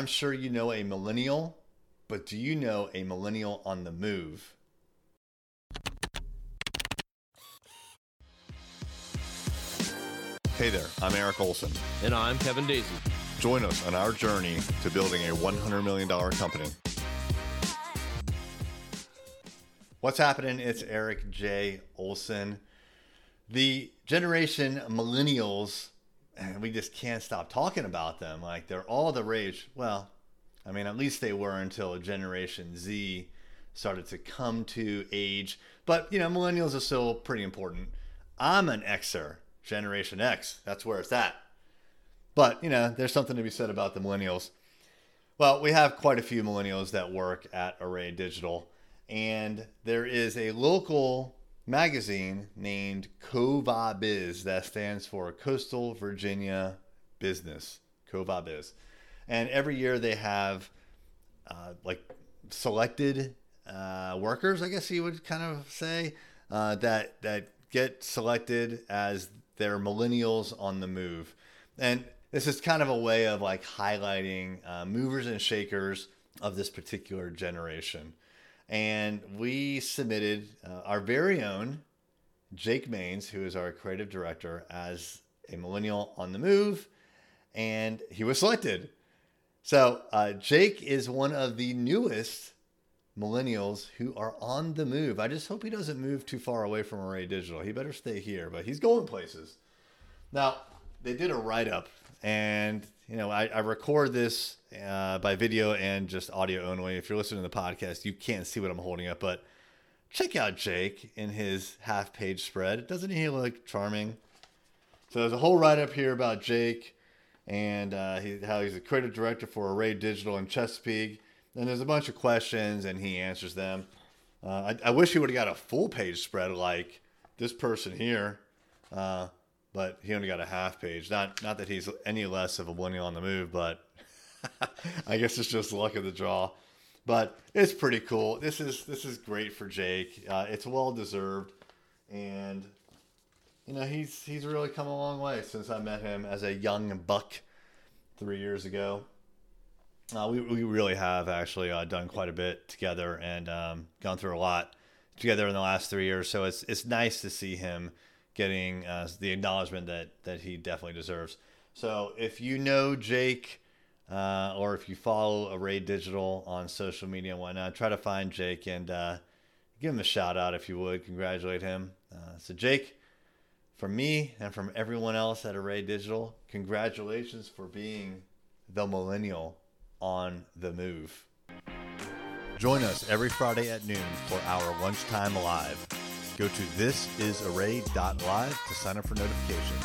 I'm sure you know a millennial, but do you know a millennial on the move? Hey there, I'm Erik Olson. And I'm Kevin Daisey. Join us on our journey to building a $100 million company. What's happening? It's Erik J. Olson. The generation millennials, and we just can't stop talking about them. Like they're all the rage. Well, I mean, at least they were until Generation Z started to come to age. But, you know, millennials are still pretty important. I'm an Xer, Generation X. That's where it's at. But, you know, there's something to be said about the millennials. Well, we have quite a few millennials that work at Array Digital, and there is a local magazine named COVA Biz that stands for Coastal Virginia Business. COVA Biz. And every year they have uh, like selected uh, workers, I guess you would kind of say, uh, that, that get selected as their millennials on the move. And this is kind of a way of like highlighting uh, movers and shakers of this particular generation. And we submitted uh, our very own Jake Maines, who is our creative director, as a millennial on the move, and he was selected. So uh, Jake is one of the newest millennials who are on the move. I just hope he doesn't move too far away from Array Digital. He better stay here, but he's going places. Now, they did a write up and you know I, I record this uh, by video and just audio only. If you're listening to the podcast, you can't see what I'm holding up, but check out Jake in his half page spread. Doesn't he look charming? So there's a whole write up here about Jake and uh, he, how he's a creative director for Array Digital in Chesapeake. And there's a bunch of questions and he answers them. Uh, I, I, wish he would have got a full page spread like this person here. Uh, but he only got a half page. Not not that he's any less of a millennial on the move, but I guess it's just luck of the draw. But it's pretty cool. This is this is great for Jake. Uh, it's well deserved, and you know he's he's really come a long way since I met him as a young buck three years ago. Uh, we we really have actually uh, done quite a bit together and um, gone through a lot together in the last three years. So it's it's nice to see him getting uh, the acknowledgement that that he definitely deserves. So if you know Jake, uh, or if you follow Array Digital on social media and whatnot, try to find Jake and uh, give him a shout out if you would. Congratulate him. Uh, so Jake, from me and from everyone else at Array Digital, congratulations for being the millennial on the move. Join us every Friday at noon for our lunchtime live. Go to thisisarray.live to sign up for notifications.